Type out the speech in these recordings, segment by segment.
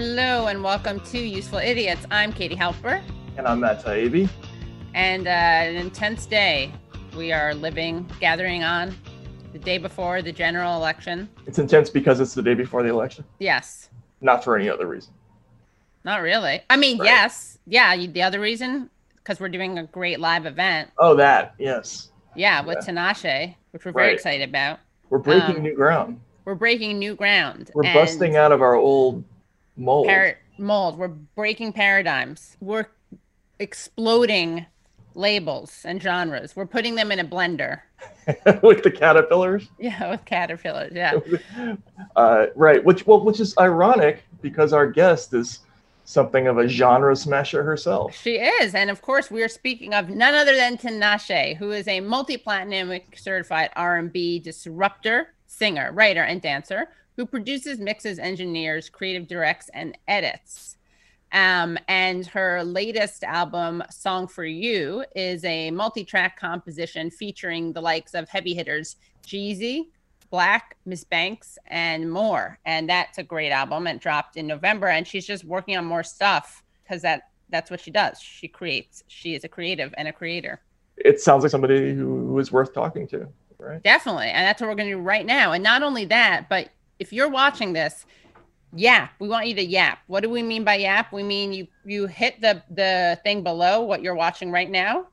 Hello and welcome to Useful Idiots. I'm Katie Halper. And I'm Matt Taibbi. And uh, an intense day we are living, gathering on the day before the general election. It's intense because it's the day before the election? Yes. Not for any other reason. Not really. I mean, right. yes. Yeah. The other reason, because we're doing a great live event. Oh, that. Yes. Yeah, with yeah. Tinashe, which we're very right. excited about. We're breaking um, new ground. We're breaking new ground. We're busting out of our old mold. Par- mold. We're breaking paradigms. We're exploding labels and genres. We're putting them in a blender. with the caterpillars. Yeah, with caterpillars. Yeah. uh, right. Which well, which is ironic because our guest is something of a genre smasher herself. She is, and of course, we are speaking of none other than Tinashe, who is a multi-platinum certified R&B disruptor, singer, writer, and dancer who produces, mixes, engineers, creative directs, and edits. Um, and her latest album, Song for You, is a multi track composition featuring the likes of heavy hitters G-Eazy, 6lack, Ms Banks, and more. And that's a great album. It dropped in November, and she's just working on more stuff because that that's what she does. She creates. She is a creative and a creator. It sounds like somebody who is worth talking to, right? Definitely, and that's what we're going to do right now. And not only that, but if you're watching this, yap. We want you to yap. What do we mean by yap? We mean you you hit the the thing below what you're watching right now,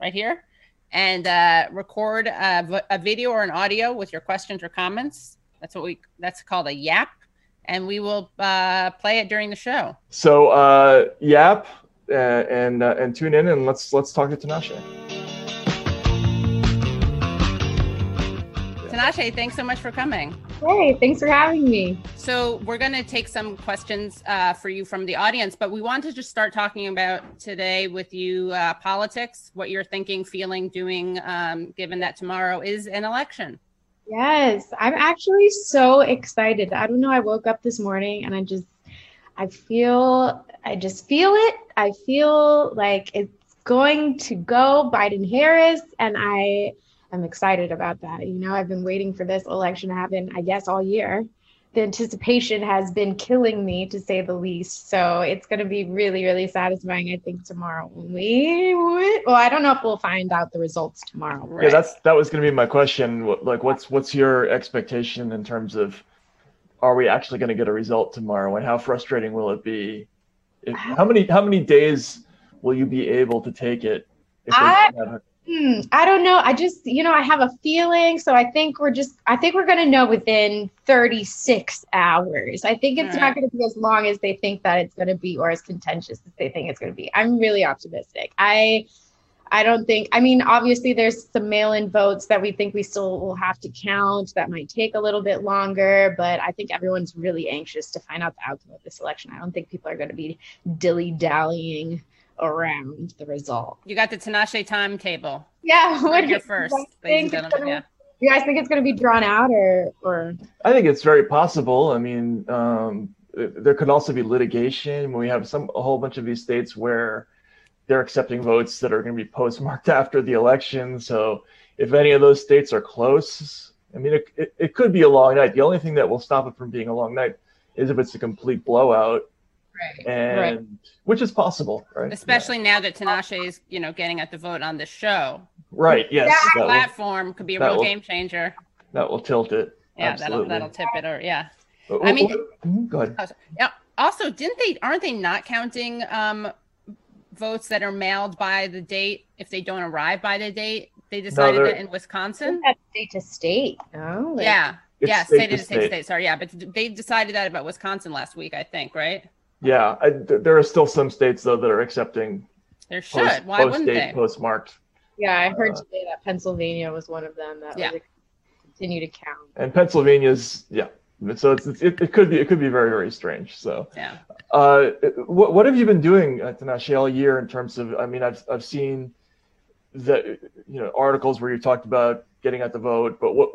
right here, and uh, record a, a video or an audio with your questions or comments. That's what we that's called a yap, and we will uh, play it during the show. So uh, yap uh, and uh, and tune in and let's let's talk to Tinashe. Tinashe, thanks so much for coming. Hey, thanks for having me. So, we're going to take some questions uh, for you from the audience, but we want to just start talking about today with you uh, politics, what you're thinking, feeling, doing, um, given that tomorrow is an election. Yes, I'm actually so excited. I don't know. I woke up this morning and I just, I feel, I just feel it. I feel like it's going to go Biden Harris, and I, I'm excited about that. You know, I've been waiting for this election to happen, I guess, all year. The anticipation has been killing me, to say the least. So it's going to be really, really satisfying, I think, tomorrow. We, well, I don't know if we'll find out the results tomorrow. Right? Yeah, that's that was going to be my question. Like, what's what's your expectation in terms of are we actually going to get a result tomorrow, and how frustrating will it be? If, how many how many days will you be able to take it? If I, Hmm, I don't know. I just, you know, I have a feeling. So I think we're just, I think we're going to know within 36 hours. I think it's not going to be as long as they think that it's going to be or as contentious as they think it's going to be. I'm really optimistic. I, I don't think, I mean, obviously there's some mail in votes that we think we still will have to count that might take a little bit longer, but I think everyone's really anxious to find out the outcome of this election. I don't think people are going to be dilly dallying around the result. You got the Tinashe timetable. Yeah, what you first, ladies and gentlemen. Yeah. You guys think it's going to be drawn out, or or? I think it's very possible. I mean, um, there could also be litigation. We have some a whole bunch of these states where they're accepting votes that are going to be postmarked after the election. So if any of those states are close, I mean, it, it, it could be a long night. The only thing that will stop it from being a long night is if it's a complete blowout Right. And right. which is possible, right? Especially yeah. now that Tinashe is, you know, getting at the vote on the show. Right. Yes. That platform will, could be a real will, game changer. That will tilt it. Yeah, Absolutely. that'll that'll tip it or yeah. But, I mean, mm-hmm, go ahead. Yeah. Also, didn't they? Aren't they not counting um, votes that are mailed by the date if they don't arrive by the date? They decided no, that in Wisconsin. That's state to state. Oh, like, yeah. yeah, state, state to state, state. Sorry, yeah, but they decided that about Wisconsin last week, I think, right? Yeah, I, there are still some states though that are accepting. There should. Post, Why wouldn't they? Postmarked. Yeah, I heard uh, today that Pennsylvania was one of them that yeah. continue to count. And Pennsylvania's yeah. So it's, it's, it, it could be it could be very very strange. So yeah. Uh, what what have you been doing at the National year in terms of? I mean, I've I've seen the you know articles where you talked about getting out the vote, but what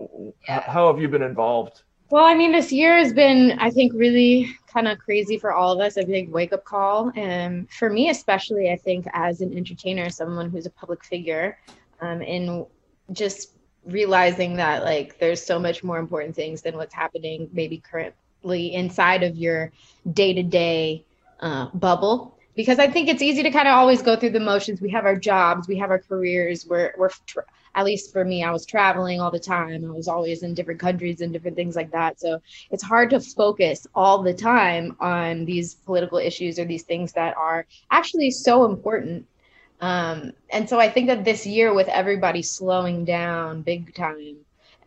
yeah. how have you been involved? Well, I mean, this year has been, I think, really kind of crazy for all of us, a big wake up call. And for me, especially, I think, as an entertainer, someone who's a public figure, um, and just realizing that, like, there's so much more important things than what's happening, maybe currently inside of your day to day bubble because I think it's easy to kind of always go through the motions. We have our jobs, we have our careers. We're we're at least for me, I was traveling all the time. I was always in different countries and different things like that. So it's hard to focus all the time on these political issues or these things that are actually so important. Um, and so I think that this year, with everybody slowing down big time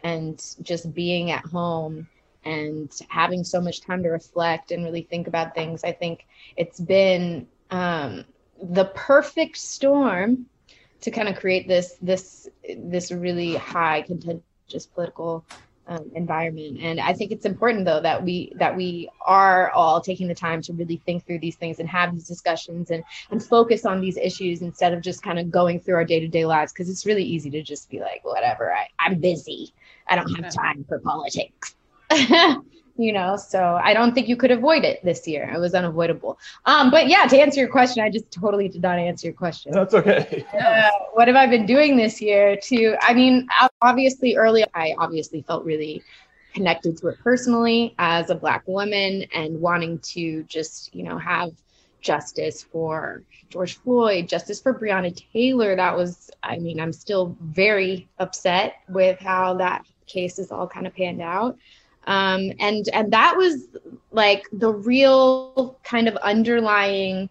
and just being at home and having so much time to reflect and really think about things, I think it's been um, the perfect storm to kind of create this this this really high contentious political um, environment. And i think it's important though that we that we are all taking the time to really think through these things and have these discussions and and focus on these issues instead of just kind of going through our day-to-day lives. Because it's really easy to just be like whatever I, i'm busy. I don't have time for politics you know so i don't think you could avoid it this year. It was unavoidable. Um but yeah to answer your question i just totally did not answer your question. That's okay. Uh, what have i been doing this year to i mean obviously early i obviously felt really connected to it personally as a black woman and wanting to just you know have justice for george floyd justice for breonna taylor. That was i mean i'm still very upset with how that case is all kind of panned out um, and and that was like the real kind of underlying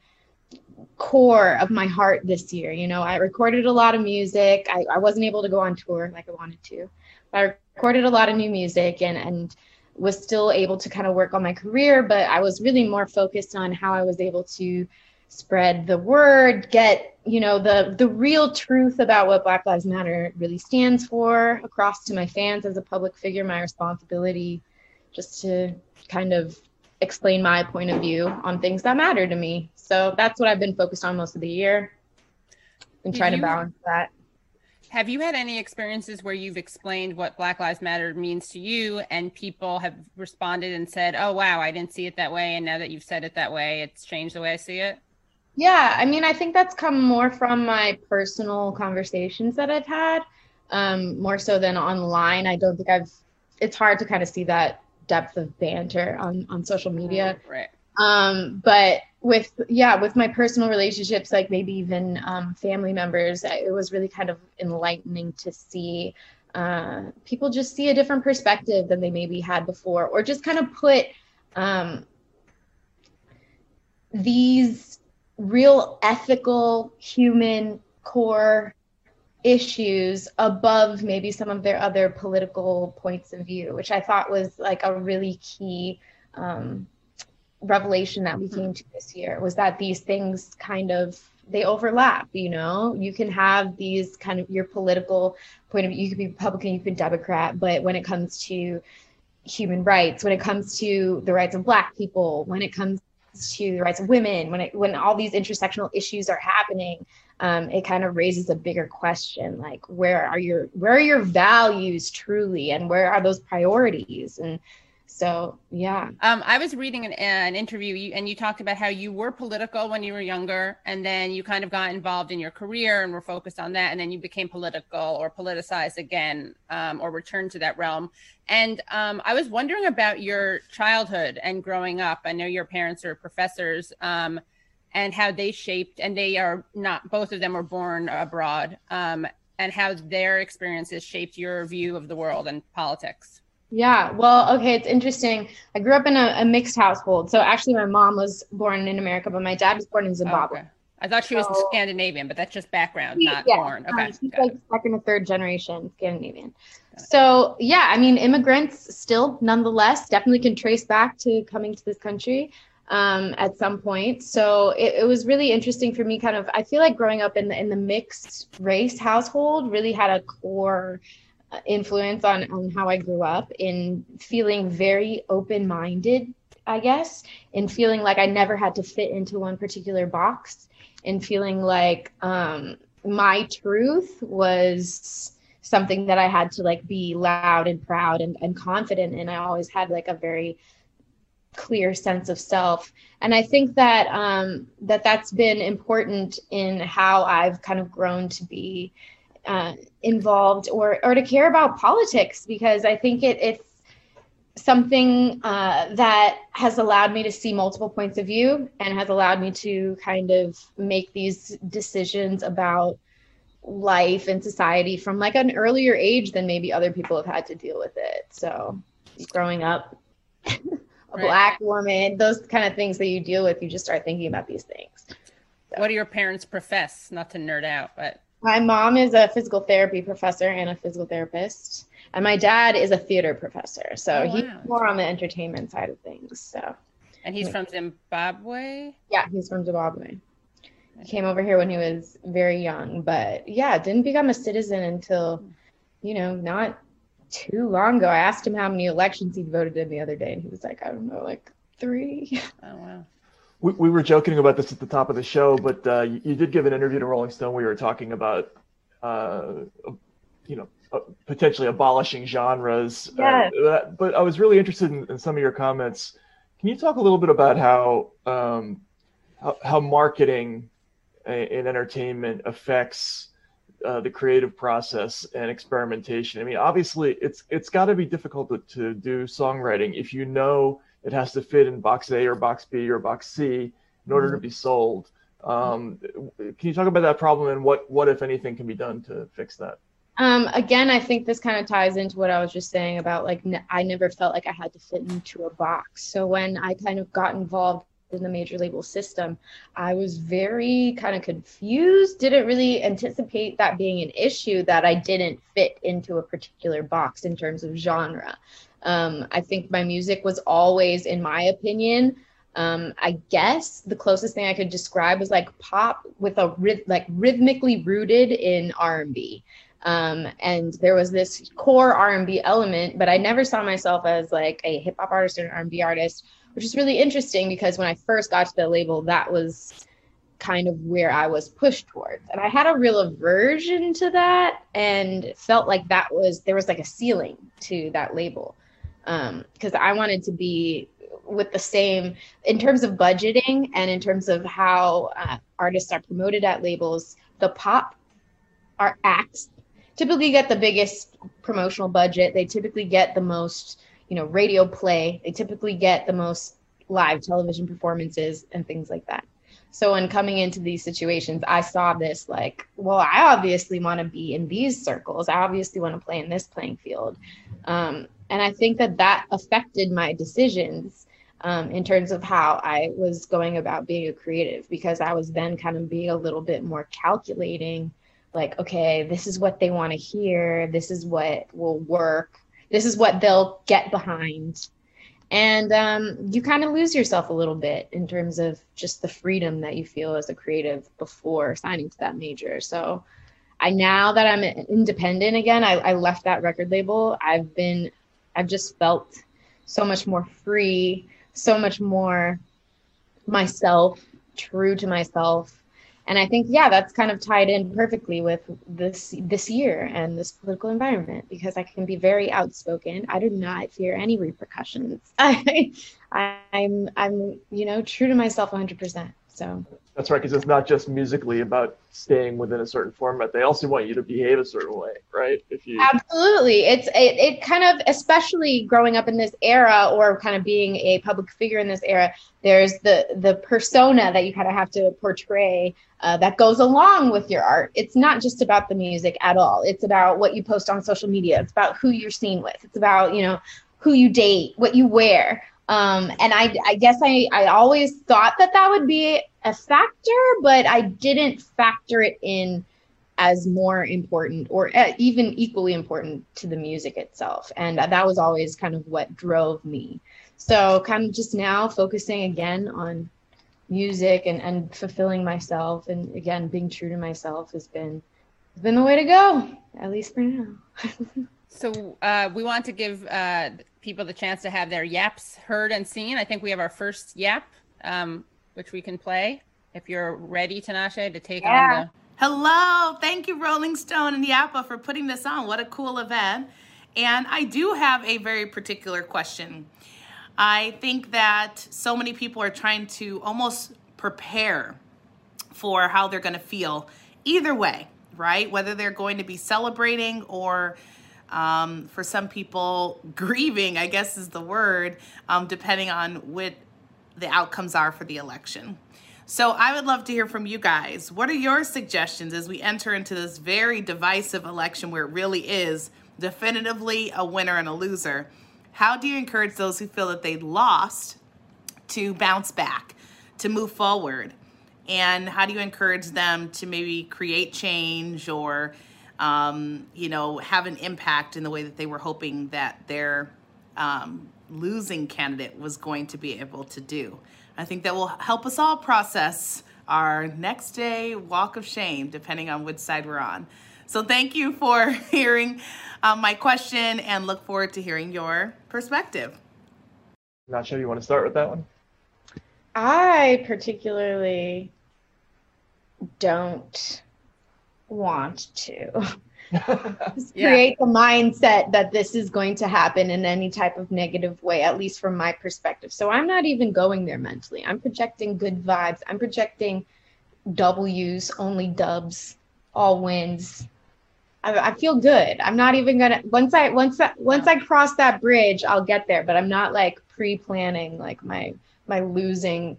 core of my heart this year you know? I recorded a lot of music. I, I wasn't able to go on tour like i wanted to but i recorded a lot of new music and and was still able to kind of work on my career but i was really more focused on how i was able to spread the word get you know the the real truth about what black lives matter really stands for across to my fans as a public figure my responsibility just to kind of explain my point of view on things that matter to me. So that's what i've been focused on most of the year. And trying to balance that. Have you had any experiences where you've explained what black lives matter means to you and people have responded and said oh wow i didn't see it that way and now that you've said it that way it's changed the way i see it yeah, I mean, I think that's come more from my personal conversations that I've had, um, more so than online. I don't think I've. It's hard to kind of see that depth of banter on on social media. Right. Um, but with yeah, with my personal relationships, like maybe even um, family members, it was really kind of enlightening to see uh, people just see a different perspective than they maybe had before, or just kind of put um, these real ethical human core issues above maybe some of their other political points of view which i thought was like a really key um, revelation that we mm-hmm. came to this year was that these things kind of they overlap you know you can have these kind of your political point of view you can be republican you can democrat but when it comes to human rights when it comes to the rights of black people when it comes to the rights of women, when it, when all these intersectional issues are happening, um, it kind of raises a bigger question like where are your where are your values truly, and where are those priorities? And so yeah. Um, i was reading an, an interview and you talked about how you were political when you were younger and then you kind of got involved in your career and were focused on that and then you became political or politicized again um, or returned to that realm. And um, i was wondering about your childhood and growing up. I know your parents are professors um, and how they shaped and they are not both of them were born abroad um, and how their experiences shaped your view of the world and politics yeah, well, okay, it's interesting. I grew up in a, a, mixed household. So actually, my mom was born in America, but my dad was born in Zimbabwe. okay. I thought she was Scandinavian, but that's just background, not yeah, born. Okay. Um, she's like it. second or third generation Scandinavian. So, yeah, I mean, immigrants still, nonetheless, definitely can trace back to coming to this country um, at some point. So it, it was really interesting for me. Kind of, I feel like growing up in the in the mixed race household really had a core influence on, on how I grew up in feeling very open minded, I guess, in feeling like I never had to fit into one particular box, and feeling like um, my truth was something that I had to like be loud and proud and, and confident and I always had like a very clear sense of self. And i think that um, that that's been important in how i've kind of grown to be uh, involved or or to care about politics because I think it it's something uh, that has allowed me to see multiple points of view and has allowed me to kind of make these decisions about life and society from like an earlier age than maybe other people have had to deal with it. So growing up a right. black woman, those kind of things that you deal with, you just start thinking about these things. So. What do your parents profess? Not to nerd out, but my mom is a physical therapy professor and a physical therapist. And my dad is a theater professor. So oh, wow. he's more on the entertainment side of things. So And he's from Zimbabwe? Yeah, he's from Zimbabwe. He came over here when he was very young, but yeah, didn't become a citizen until, you know, not too long ago. I asked him how many elections he'd voted in the other day, and he was like, I don't know, like three. Oh wow. We, we were joking about this at the top of the show, but uh, you, you, did give an interview to Rolling Stone where you were talking about, uh, you know, uh, potentially abolishing genres. Yes. Uh, but I was really interested in, in, some of your comments. Can you talk a little bit about how um, how, how, marketing in entertainment affects uh, the creative process and experimentation? I mean, obviously, it's it's got to be difficult to, to do songwriting if you know it has to fit in box A or box B or box C in order mm-hmm. to be sold. Um, can you talk about that problem and what, what, if anything, can be done to fix that? Um, again, I think this kind of ties into what I was just saying about like n- I never felt like I had to fit into a box. So when I kind of got involved in the major label system, I was very kind of confused. Didn't really anticipate that being an issue that I didn't fit into a particular box in terms of genre. Um, I think my music was always, in my opinion, um, I guess the closest thing I could describe was like pop with a like rhythmically rooted in R and B. Um, and there was this core R&B element, but I never saw myself as like a hip hop artist or an R&B artist, which is really interesting because when I first got to the label, that was kind of where I was pushed towards. And I had a real aversion to that and felt like that was there was like a ceiling to that label because um, I wanted to be with the same in terms of budgeting and in terms of how uh, artists are promoted at labels. The pop art acts typically get the biggest promotional budget. They typically get the most, you know, radio play. They typically get the most live television performances and things like that. So when coming into these situations, I saw this like, well, I obviously want to be in these circles. I obviously want to play in this playing field. Um, and I think that that affected my decisions um, in terms of how I was going about being a creative because I was then kind of being a little bit more calculating like, okay, this is what they want to hear, this is what will work, this is what they'll get behind. And um, you kind of lose yourself a little bit in terms of just the freedom that you feel as a creative before signing to that major. So, I now that I'm independent again, I, I left that record label. I've been I've just felt so much more free, so much more myself, true to myself. And I think, yeah, that's kind of tied in perfectly with this this year and this political environment because I can be very outspoken. I do not fear any repercussions. I, I'm I'm you know true to myself 100. So that's right, because it's not just musically about staying within a certain format. They also want you to behave a certain way, right? If you absolutely, it's it, it kind of especially growing up in this era or kind of being a public figure in this era. There's the the persona that you kind of have to portray uh, that goes along with your art. It's not just about the music at all. It's about what you post on social media. It's about who you're seen with. It's about you know who you date, what you wear. Um, and I, I guess I, I always thought that that would be a factor, but I didn't factor it in as more important or uh, even equally important to the music itself. And that was always kind of what drove me. So, kind of just now focusing again on music and, and fulfilling myself and again being true to myself has been has been the way to go, at least for now. so uh, we want to give uh, people the chance to have their yaps heard and seen. I think we have our first yap, um, which we can play. If you're ready, Tinashe, to take yeah. on the. Hello. Thank you, Rolling Stone and Yappa, for putting this on. What a cool event. And I do have a very particular question. I think that so many people are trying to almost prepare for how they're going to feel either way, right? Whether they're going to be celebrating or Um, for some people, grieving, I guess is the word, um, depending on what the outcomes are for the election. So I would love to hear from you guys. What are your suggestions as we enter into this very divisive election where it really is definitively a winner and a loser? How do you encourage those who feel that they lost to bounce back, to move forward? And how do you encourage them to maybe create change or, um, you know, have an impact in the way that they were hoping that their um, losing candidate was going to be able to do? I think that will help us all process our next day walk of shame, depending on which side we're on. So thank you for hearing um, my question and look forward to hearing your perspective. Not sure you want to start with that one? I particularly don't want to. yeah. create the mindset that this is going to happen in any type of negative way, at least from my perspective. So I'm not even going there mentally. I'm projecting good vibes. I'm projecting W's, only dubs, all wins. I, I feel good. I'm not even gonna once I once I, once I cross that bridge, I'll get there. But I'm not like pre-planning like my my losing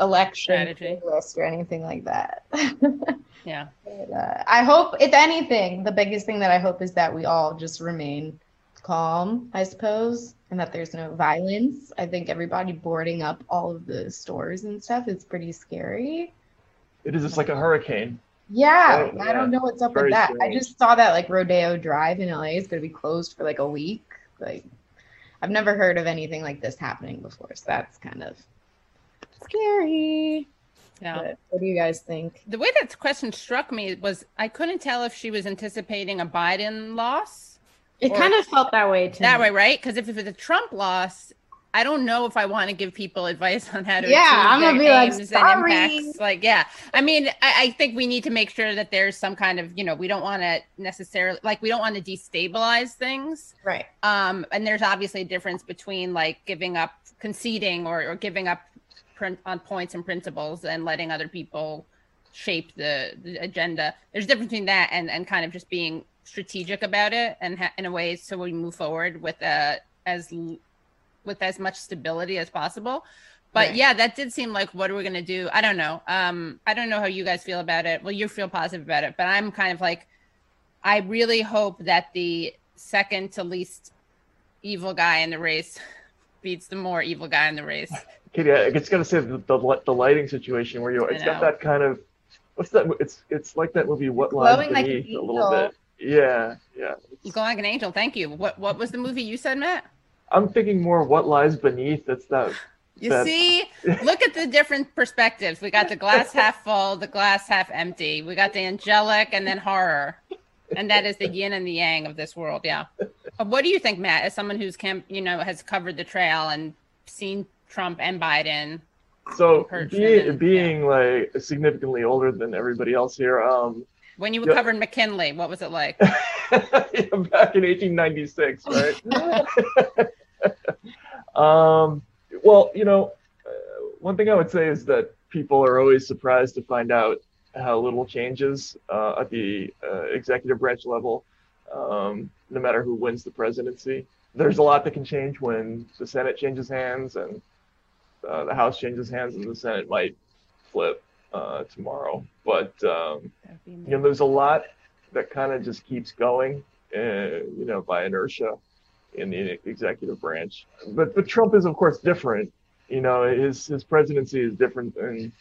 election list or anything like that. Yeah. But, uh, I hope, if anything, the biggest thing that I hope is that we all just remain calm, I suppose, and that there's no violence. I think everybody boarding up all of the stores and stuff is pretty scary. It is just like a hurricane. Yeah, oh, I don't know what's up with that. Strange. I just saw that like Rodeo Drive in LA is going to be closed for like a week. Like, I've never heard of anything like this happening before, so that's kind of scary. Yeah. But what do you guys think? The way that question struck me was I couldn't tell if she was anticipating a Biden loss. It kind of felt that way too. That way, right? Because if it's a Trump loss, I don't know if I want to give people advice on how to. Yeah, I'm gonna be like, sorry. Like, yeah, I mean, I, I, think we need to make sure that there's some kind of, you know, we don't want to necessarily like we don't want to destabilize things, right? Um, and there's obviously a difference between like giving up, conceding, or, or giving up on points and principles and letting other people shape the, the agenda. There's a difference between that and, and kind of just being strategic about it and ha- in a way so we move forward with uh, as with as much stability as possible. But right. yeah, that did seem like what are we gonna do? I don't know. Um, I don't know how you guys feel about it. Well, you feel positive about it, but I'm kind of like, I really hope that the second to least evil guy in the race beats the more evil guy in the race. Katie, I just gotta say the, the, the lighting situation where you it's got that kind of what's that? It's it's like that movie What Lies Beneath like a little bit. Yeah, yeah. You go like an angel. Thank you. What what was the movie you said, Matt? I'm thinking more What Lies Beneath. It's that. You that... see, look at the different perspectives. We got the glass half full, the glass half empty. We got the angelic and then horror, and that is the yin and the yang of this world. Yeah. What do you think, Matt? As someone who's camp, you know, has covered the trail and seen Trump and Biden. So be, being yeah. like significantly older than everybody else here, um, when you covered McKinley, what was it like? back in 1896, right? um, well, you know, uh, one thing I would say is that people are always surprised to find out how little changes uh, at the uh, executive branch level, um, no matter who wins the presidency. There's a lot that can change when the Senate changes hands and uh, the House changes hands and the Senate might flip uh, tomorrow. But um, you know, there's a lot that kind of just keeps going, uh, you know, by inertia in the executive branch. But but Trump is of course different. You know, his his presidency is different in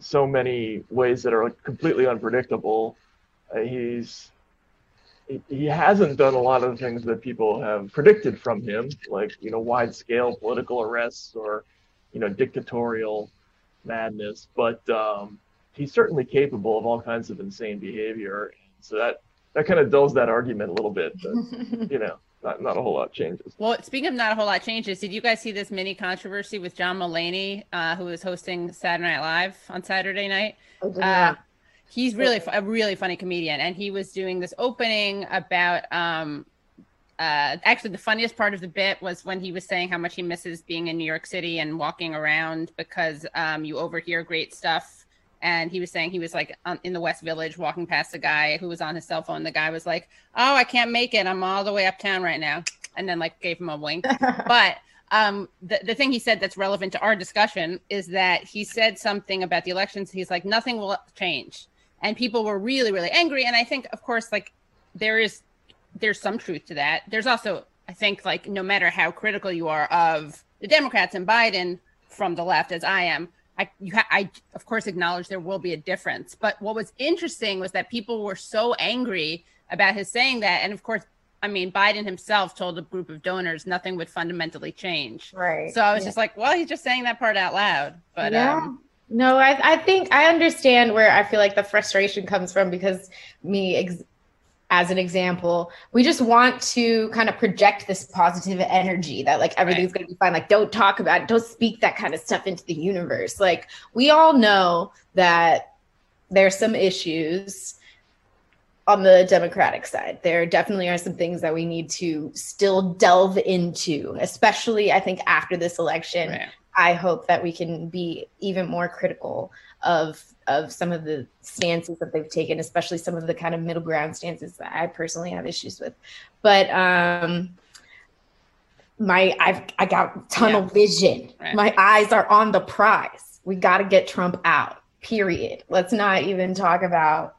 so many ways that are completely unpredictable. Uh, he's he hasn't done a lot of the things that people have predicted from him, like you know wide scale political arrests or you know, dictatorial madness, but um, he's certainly capable of all kinds of insane behavior. So that that kind of dulls that argument a little bit. But, you know, not not a whole lot changes. Well, speaking of not a whole lot changes, did you guys see this mini controversy with John Mulaney, uh, who was hosting Saturday Night Live on Saturday night? Uh, he's really a really funny comedian, and he was doing this opening about um, uh, actually the funniest part of the bit was when he was saying how much he misses being in New York City and walking around because um, you overhear great stuff and he was saying he was like on, in the West Village walking past a guy who was on his cell phone. The guy was like, "Oh, I can't make it. I'm all the way uptown right now," and then like gave him a wink. but um, the the thing he said that's relevant to our discussion is that he said something about the elections. He's like, "Nothing will change," and people were really really angry. And I think, of course, like there is there's some truth to that. There's also, I think, like no matter how critical you are of the Democrats and Biden from the left, as I am, I, you ha- I of course acknowledge there will be a difference. But what was interesting was that people were so angry about his saying that, and of course, I mean, Biden himself told a group of donors nothing would fundamentally change. Right. So I was Yeah. just like, well, he's just saying that part out loud. But yeah. um, no, I, I think I understand where I feel like the frustration comes from because me, ex- as an example, we just want to kind of project this positive energy that like everything's going to be fine. Like, don't talk about it, don't speak that kind of stuff into the universe. Like, we all know that there's some issues on the Democratic side. There definitely are some things that we need to still delve into, especially I think after this election. right. I hope that we can be even more critical of of some of the stances that they've taken, especially some of the kind of middle ground stances that I personally have issues with. But um my I've I got tunnel Yeah. vision. Right. My eyes are on the prize. We got to get Trump out. Period. Let's not even talk about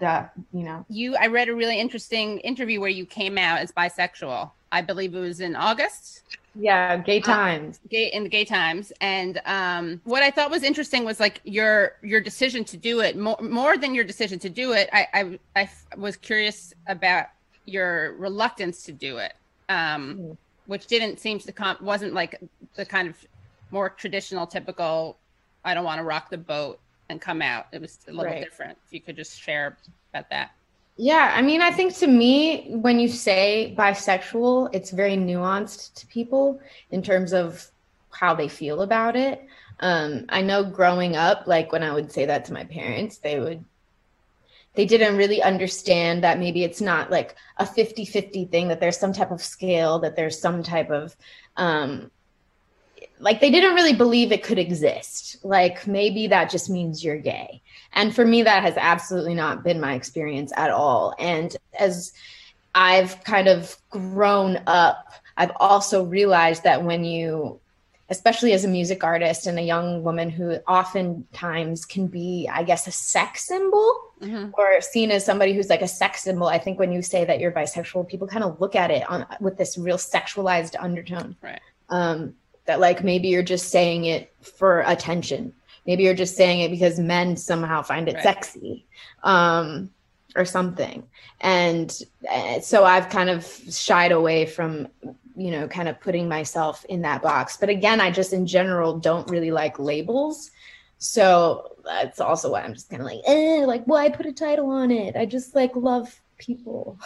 that, you know. you, I read a really interesting interview where you came out as bisexual. I believe it was in August. Yeah, gay times. gay in the gay times and um what i thought was interesting was like your your decision to do it more more than your decision to do it i i, was curious about your reluctance to do it um Mhm. which didn't seem to come wasn't like the kind of more traditional typical i don't want to rock the boat and come out it was a little Right. different if you could just share about that Yeah, I mean, I think to me, when you say bisexual, it's very nuanced to people in terms of how they feel about it. Um, I know growing up, like when I would say that to my parents, they would, they didn't really understand that maybe it's not like a 50 50 thing, that there's some type of scale, that there's some type of, um, like they didn't really believe it could exist. Like maybe that just means you're gay. And for me, that has absolutely not been my experience at all. And as I've kind of grown up, I've also realized that when you, especially as a music artist and a young woman who oftentimes can be, I guess, a sex symbol Mhm. or seen as somebody who's like a sex symbol, I think when you say that you're bisexual, people kind of look at it on with this real sexualized undertone. Right. Um, that like maybe you're just saying it for attention. Maybe you're just saying it because men somehow find it Right. sexy. Um, or something. And uh, so I've kind of shied away from, you know, kind of putting myself in that box. But again, I just in general don't really like labels. So that's also why I'm just kind of like, eh, like, why put a title on it? I just like love people.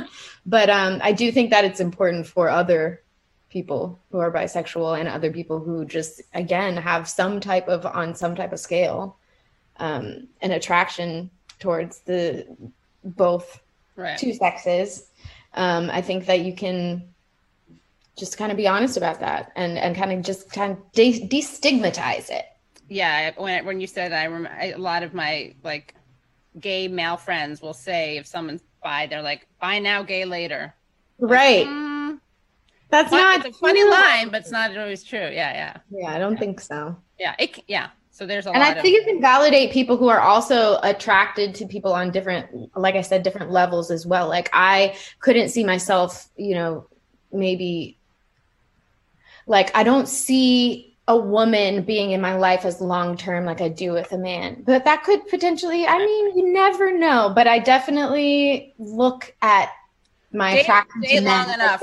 but um, I do think that it's important for other people who are bisexual and other people who just, again, have some type of, on some type of scale, um, an attraction towards the both right two sexes. Um, I think that you can just kind of be honest about that and, and kind of just kind of de- destigmatize it. yeah when when you said I remember a lot of my like gay male friends will say if someone's bi they're like bi now gay later Right. Mm, That's not it's a funny true. line but it's not always true yeah yeah Yeah, I don't think so. yeah it yeah so there's a And I think of it can validate people who are also attracted to people on different, like I said, different levels as well. Like I couldn't see myself, you know, maybe like I don't see a woman being in my life as long term like I do with a man. But that could potentially, I mean, you never know. But I definitely look at my Date- attraction date to men long enough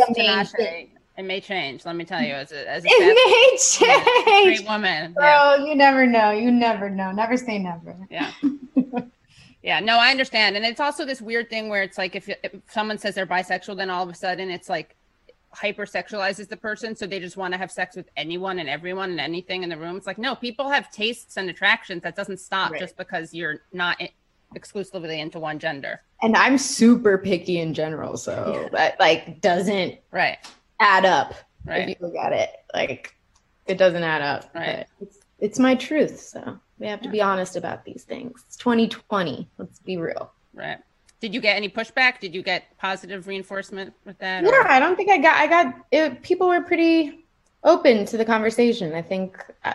the main Tinashe, thing. it may change. Let me tell you as a as a It may fat- change. straight woman Bro, yeah you never know. You never know. Never say never. yeah. Yeah. No i understand. And it's also this weird thing where it's like if, if someone says they're bisexual then all of a sudden it's like hypersexualizes the person. So they just want to have sex with anyone and everyone and anything in the room. It's like no people have tastes and attractions. That doesn't stop Right. just because you're not i- exclusively into one gender. And I'm super picky in general, so that like doesn't right add up right if you look at it. Like it doesn't add up. Right. It's it's my truth. So We have to be honest about these things. It's 2020. Let's be real. Right. Did you get any pushback? Did you get positive reinforcement with that? Yeah, I don't think I got. I got. It, people were pretty open to the conversation. I think, uh,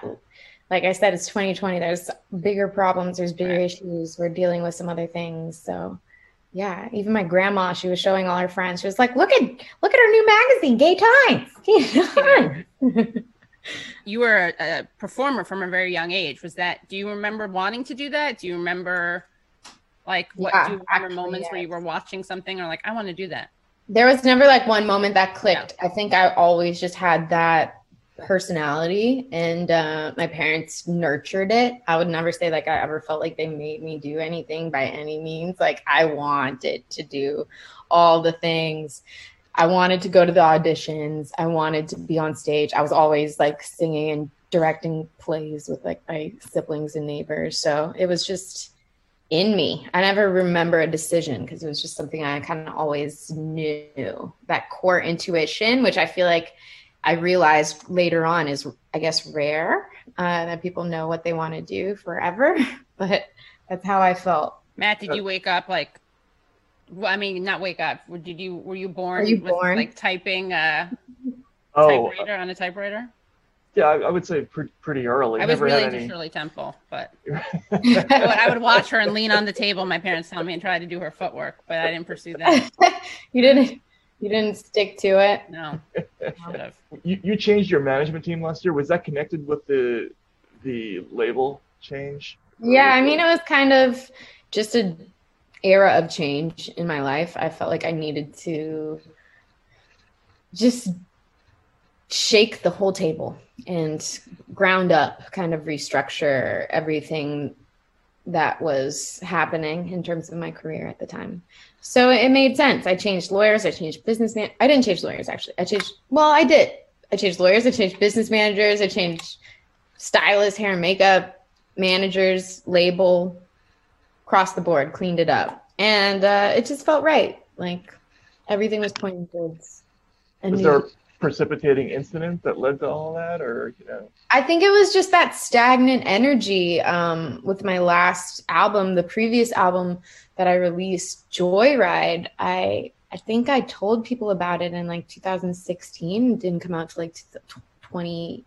like I said, it's 2020. There's bigger problems. There's bigger right. issues. We're dealing with some other things. So, yeah. Even my grandma, she was showing all her friends. She was like, "Look at look at her new magazine, Gay Times." Gay Times. you were a, a, performer from a very young age. Was that? Do you remember wanting to do that? Do you remember, like, what? Yeah, do you remember actually, moments yes. where you were watching something or like, I want to do that? There was never like one moment that clicked. Yeah. I think I always just had that personality and uh, my parents nurtured it i would never say like i ever felt like they made me do anything by any means like i wanted to do all the things I wanted to go to the auditions. I wanted to be on stage. I was always like singing and directing plays with like my siblings and neighbors. So it was just in me. I never remember a decision because it was just something I kind of always knew. That core intuition, which I feel like I realized later on is, I guess, rare uh, that people know what they want to do forever. but that's how I felt. Matt, did uh, you wake up like well, I mean, not wake up. Did you were you born? you with, born like typing a oh, uh, typewriter on a typewriter? Yeah, I, I would say pretty pretty early. I was Never really into any... Shirley Temple, but I, would, I would watch her and lean on the table. My parents tell me and try to do her footwork, but I didn't pursue that. you didn't. You didn't stick to it. No. you you changed your management team last year. Was that connected with the the label change? Yeah, I mean it was kind of just a era of change in my life, I felt like I needed to just shake the whole table and ground up, kind of restructure everything that was happening in terms of my career at the time. So it made sense. I changed lawyers, I changed businessman. I didn't change lawyers actually. I changed well, I did. I changed lawyers, I changed business managers, I changed stylists, hair and makeup, managers, label, across the board, cleaned it up, and uh, it just felt right. Like everything was pointing towards. was there precipitating incident that led to all that, or you know? I think it was just that stagnant energy um, with my last album, the previous album that I released, Joyride. I I think I told people about it in like 2016. It didn't come out to like 20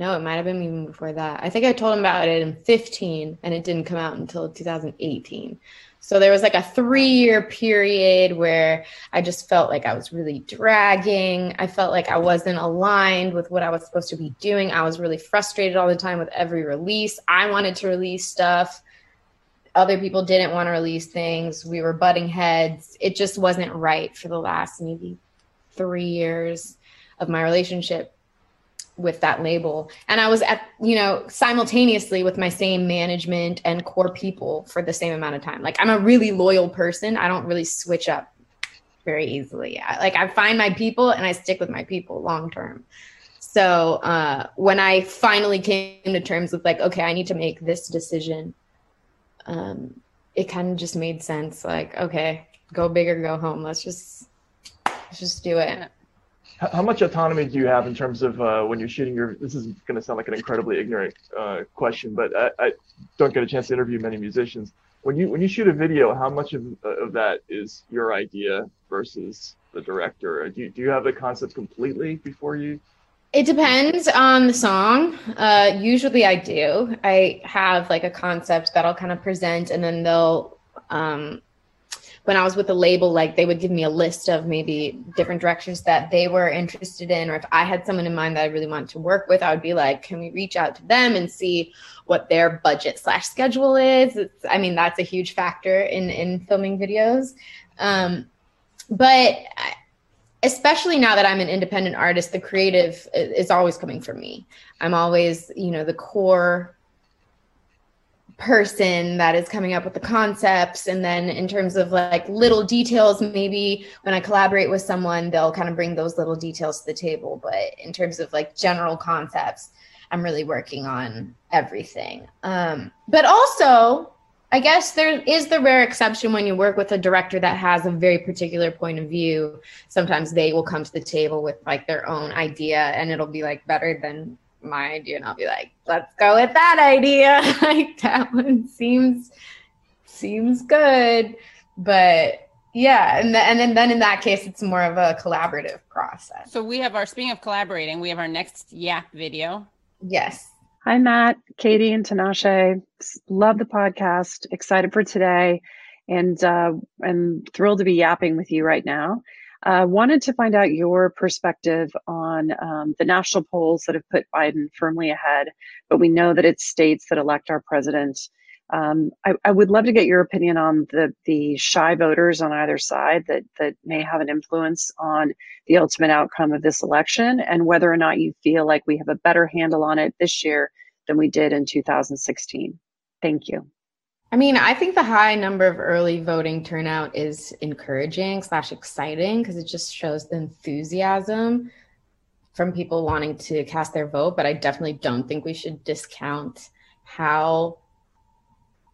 no, it might have been even before that. I think I told them about it in 15 and it didn't come out until 2018. So there was like a three year period where I just felt like I was really dragging. I felt like I wasn't aligned with what I was supposed to be doing. I was really frustrated all the time with every release. I wanted to release stuff. Other people didn't want to release things. We were butting heads. It just wasn't right for the last maybe three years of my relationship with that label. And i was at you know simultaneously with my same management and core people for the same amount of time. Like i'm a really loyal person. I don't really switch up very easily. Like i find my people and i stick with my people long term. So uh, when i finally came to terms with like okay i need to make this decision um, it kind of just made sense. Like okay go big or go home. Let's just let's just do it how much autonomy do you have in terms of uh, when you're shooting your this is going to sound like an incredibly ignorant uh, question but I, I, don't get a chance to interview many musicians. When you when you shoot a video how much of, of that is your idea versus the director? Do you, do you have the concept completely before you? It depends on the song. Uh, usually i do. I have like a concept that i'll kind of present and then they'll um, when I was with a label, like they would give me a list of maybe different directions that they were interested in, or if I had someone in mind that I really wanted to work with, I would be like, can we reach out to them and see what their budget slash schedule is? It's, I mean, that's a huge factor in in filming videos. Um, but especially now that I'm an independent artist, the creative is always coming from me. I'm always, you know, the core person that is coming up with the concepts. And then in terms of like little details maybe when i collaborate with someone they'll kind of bring those little details to the table. But in terms of like general concepts i'm really working on everything. Um, but also i guess there is the rare exception when you work with a director that has a very particular point of view. Sometimes they will come to the table with like their own idea and it'll be like better than my idea and I'll be like, let's go with that idea. like that one seems seems good. But yeah, and, the, and then, then in that case, it's more of a collaborative process. So we have our speaking of collaborating, we have our next Yap video. Yes. Hi, Matt, Katie, and Tinashe. Love the podcast. Excited for today, and uh, I'm thrilled to be yapping with you right now. Uh, wanted to find out your perspective on um, the national polls that have put Biden firmly ahead, but we know that it's states that elect our president. Um, I, I, would love to get your opinion on the the shy voters on either side that that may have an influence on the ultimate outcome of this election, and whether or not you feel like we have a better handle on it this year than we did in 2016. Thank you. I mean, I think the high number of early voting turnout is encouraging slash exciting because it just shows the enthusiasm from people wanting to cast their vote. But I definitely don't think we should discount how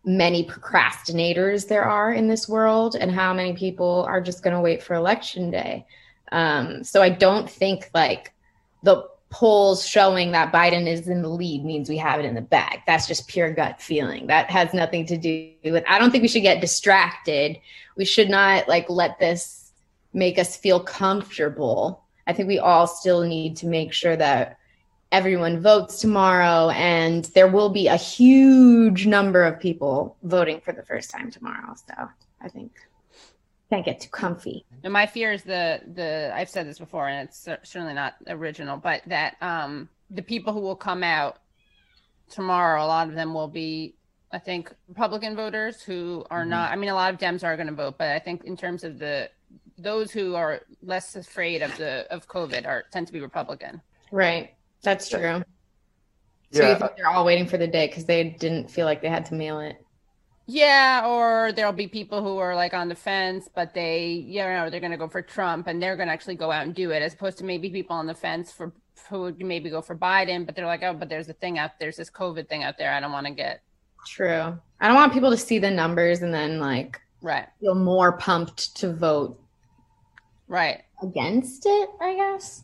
many procrastinators there are in this world and how many people are just going to wait for election day. Um, so I don't think like the polls showing that Biden is in the lead means we have it in the bag. That's just pure gut feeling. That has nothing to do with, I don't think we should get distracted. We should not like let this make us feel comfortable. I think we all still need to make sure that everyone votes tomorrow and there will be a huge number of people voting for the first time tomorrow so i think can't get too comfy and my fear is the the i've said this before and it's certainly not original but that um the people who will come out tomorrow a lot of them will be i think republican voters who are mm-hmm. not i mean a lot of dems are going to vote but i think in terms of the those who are less afraid of the of covid are tend to be republican right that's true. So yeah. you think they're all waiting for the day because they didn't feel like they had to mail it? Yeah, or there'll be people who are like on the fence, but they, you know, they're going to go for Trump and they're going to actually go out and do it, as opposed to maybe people on the fence for who would maybe go for Biden, but they're like, oh, but there's a thing out there's this COVID thing out there. I don't want to get. True. I don't want people to see the numbers and then like right feel more pumped to vote. Right. Against it, I guess.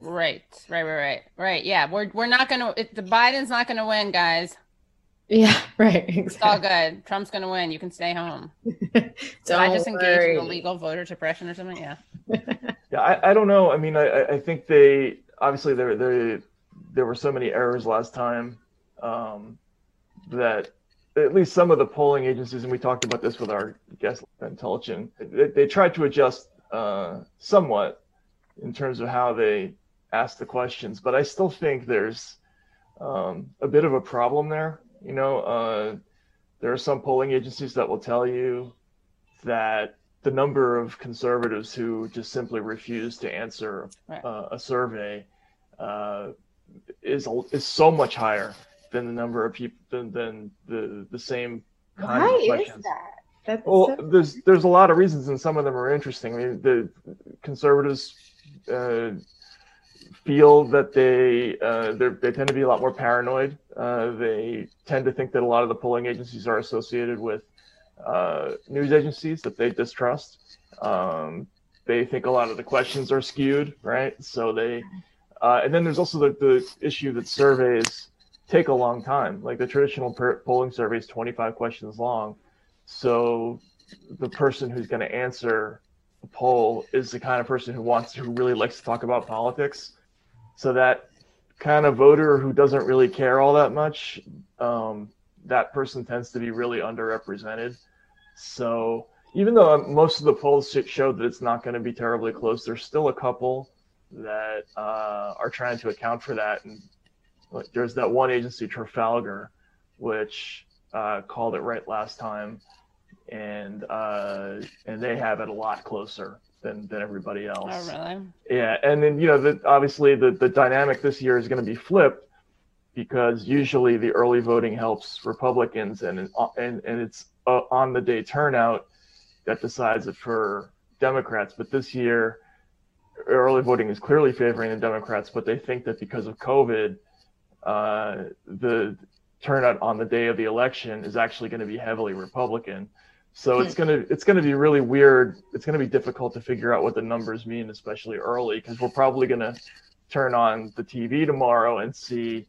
Right, right, right, right, right. Yeah, we're we're not gonna. It, the Biden's not gonna win, guys. Yeah, right. Exactly. It's all good. Trump's gonna win. You can stay home. so I just engage in illegal voter suppression or something. Yeah. yeah, I, I don't know. I mean, I I think they obviously there there there were so many errors last time um, that at least some of the polling agencies, and we talked about this with our guest Intelligent, they, they tried to adjust uh, somewhat in terms of how they asked the questions, but I still think there's um, a bit of a problem there. You know, uh, there are some polling agencies that will tell you that the number of conservatives who just simply refuse to answer right. uh, a survey uh, is is so much higher than the number of people than, than the the same kind Why of questions. Is that? That's well, so- there's there's a lot of reasons, and some of them are interesting. I mean, the conservatives uh, feel that they uh, they tend to be a lot more paranoid. Uh, they tend to think that a lot of the polling agencies are associated with uh, news agencies that they distrust. Um, they think a lot of the questions are skewed, right? So they, uh, and then there's also the, the issue that surveys take a long time. Like the traditional per- polling survey is 25 questions long. So the person who's going to answer a poll is the kind of person who wants who really likes to talk about politics. So that kind of voter who doesn't really care all that much, um, that person tends to be really underrepresented. So even though most of the polls show that it's not going to be terribly close, there's still a couple that uh, are trying to account for that. And there's that one agency, Trafalgar, which uh, called it right last time and uh, and they have it a lot closer than than everybody else. Oh, really? Yeah, and then you know, the, obviously the the dynamic this year is going to be flipped because usually the early voting helps Republicans, and and and it's uh, on the day turnout that decides it for Democrats. But this year, early voting is clearly favoring the Democrats, but they think that because of COVID, uh, the turnout on the day of the election is actually going to be heavily Republican. So it's hmm. gonna it's gonna be really weird. It's gonna be difficult to figure out what the numbers mean, especially early, because we're probably gonna turn on the TV tomorrow and see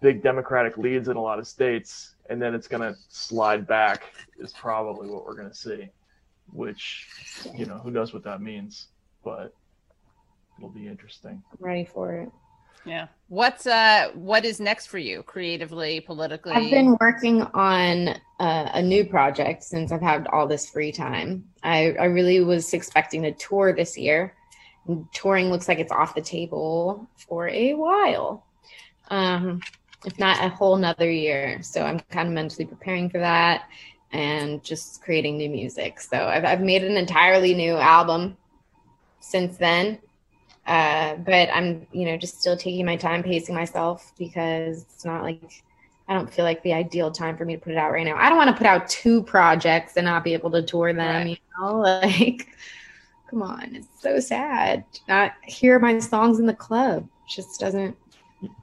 big Democratic leads in a lot of states, and then it's going to slide back, is probably what we're going to see, which, you know, who knows what that means, but it'll be interesting. I'm ready for it. Yeah. What's uh what is next for you creatively, politically? I've been working on uh, a new project since I've had all this free time. I I really was expecting a tour this year. And touring looks like it's off the table for a while. Um if not a whole nother year. So I'm kind of mentally preparing for that and just creating new music. So I've I've made an entirely new album since then uh, but I'm, you know, just still taking my time, pacing myself because it's not like I don't feel like the ideal time for me to put it out right now. I don't want to put out two projects and not be able to tour them, right. you know, like come on, it's so sad to not hear my songs in the club. It just doesn't.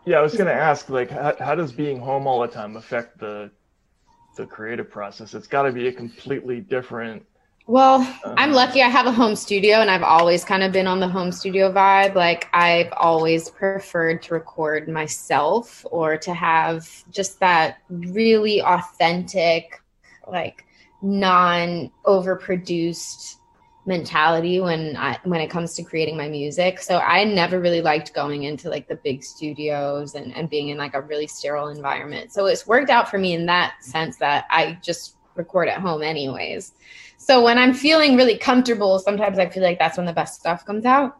Yeah, I was gonna ask, like, how, how does being home all the time affect the the creative process? It's got to be a completely different well, uh-huh. I'm lucky I have a home studio and I've always kind of been on the home studio vibe. Like I've always preferred to record myself or to have just that really authentic, like non overproduced mentality when I when it comes to creating my music. So I never really liked going into like the big studios and, and being in like a really sterile environment. So it's worked out for me in that sense that I just record at home anyways. So when I'm feeling really comfortable, sometimes I feel like that's when the best stuff comes out.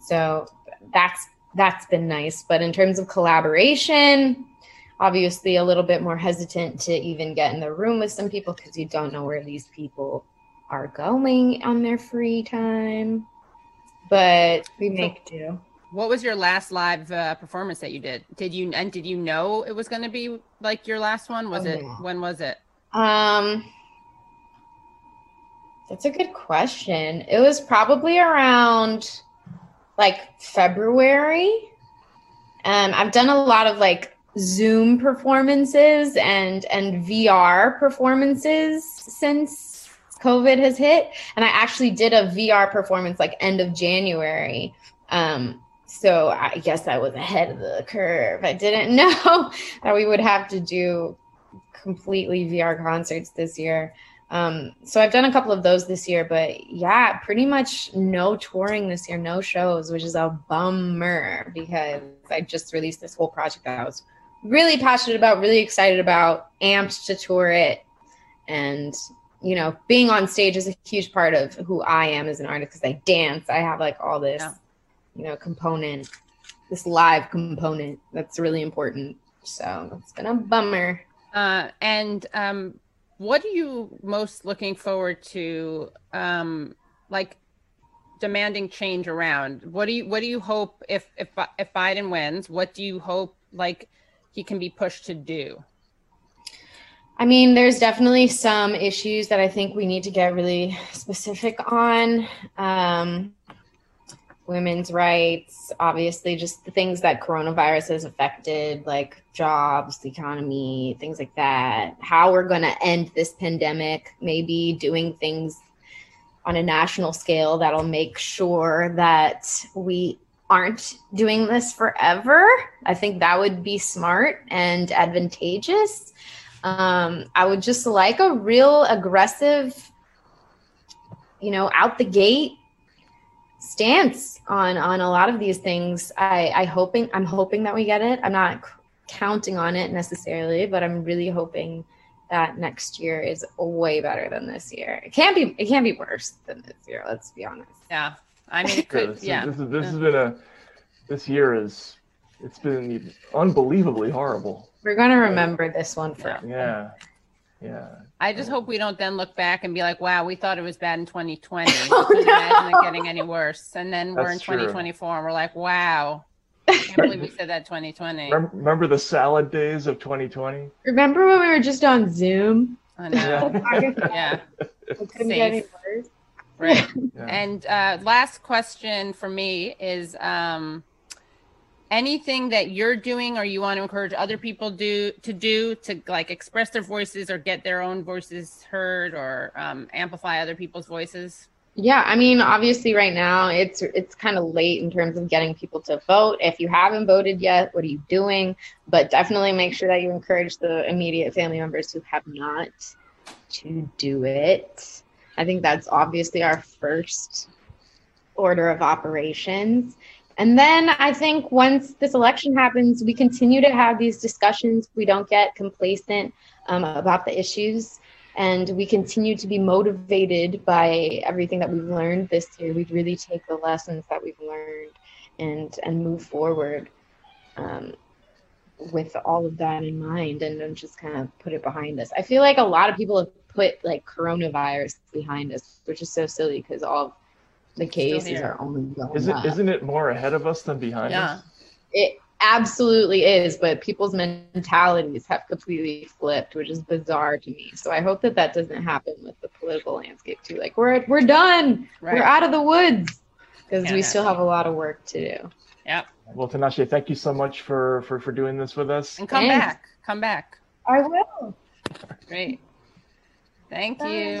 So that's that's been nice. But in terms of collaboration, obviously a little bit more hesitant to even get in the room with some people because you don't know where these people are going on their free time. But we make do. What was your last live uh, performance that you did? Did you and did you know it was going to be like your last one? Was oh, it yeah. when was it? Um that's a good question. It was probably around like February. Um, I've done a lot of like Zoom performances and and VR performances since COVID has hit. And I actually did a VR performance like end of January. Um, so I guess I was ahead of the curve. I didn't know that we would have to do completely VR concerts this year. Um, so I've done a couple of those this year, but yeah, pretty much no touring this year, no shows, which is a bummer because I just released this whole project that I was really passionate about, really excited about, amped to tour it. And, you know, being on stage is a huge part of who I am as an artist because I dance. I have like all this, yeah. you know, component, this live component that's really important. So it's been a bummer. Uh, and um, what are you most looking forward to um like demanding change around? What do you what do you hope if if if biden wins what do you hope like he can be pushed to do? I mean there's definitely some issues that i think we need to get really specific on. Um women's rights, obviously, just the things that coronavirus has affected, like jobs, the economy, things like that. How we're going to end this pandemic, maybe doing things on a national scale that'll make sure that we aren't doing this forever. I think that would be smart and advantageous. Um, I would just like a real aggressive, you know, out the gate stance on on a lot of these things. I I hoping I'm hoping that we get it. I'm not counting on it necessarily, but I'm really hoping that next year is way better than this year. It can't be it can't be worse than this year. Let's be honest. Yeah, I mean, it could, yeah. This, is, this has been a this year is it's been unbelievably horrible. We're gonna remember this one for yeah. Yeah. I just hope we don't then look back and be like, wow, we thought it was bad in 2020. oh, no. Imagine it getting any worse. And then we're in 2024 true. and we're like, wow. I can't believe we said that 2020. Remember the salad days of 2020? Remember when we were just on Zoom? I know. yeah. It couldn't Safe. get any worse. Right. Yeah. And uh, last question for me is um, anything that you're doing or you want to encourage other people do to do to like express their voices or get their own voices heard or um, amplify other people's voices Yeah, I mean, obviously, right now it's it's kind of late in terms of getting people to vote. If you haven't voted yet, what are you doing? But definitely make sure that you encourage the immediate family members who have not to do it. I think that's obviously our first order of operations. And then I think once this election happens, we continue to have these discussions. We don't get complacent um, about the issues and we continue to be motivated by everything that we've learned this year. We really take the lessons that we've learned and and move forward um, with all of that in mind, and then just kind of put it behind us. I feel like a lot of people have put like coronavirus behind us, which is so silly because all the cases are only going Is it, up. isn't it more ahead of us than behind Yeah. us? It absolutely is, but people's mentalities have completely flipped, which is bizarre to me. So I hope that that doesn't happen with the political landscape too. Like we're we're done, Right. we're out of the woods because Yeah, we still have a lot of work to do. Yep. Well, Tinashe, thank you so much for, for, for doing this with us. And come Thanks. back. Come back. I will. Great. Thank you.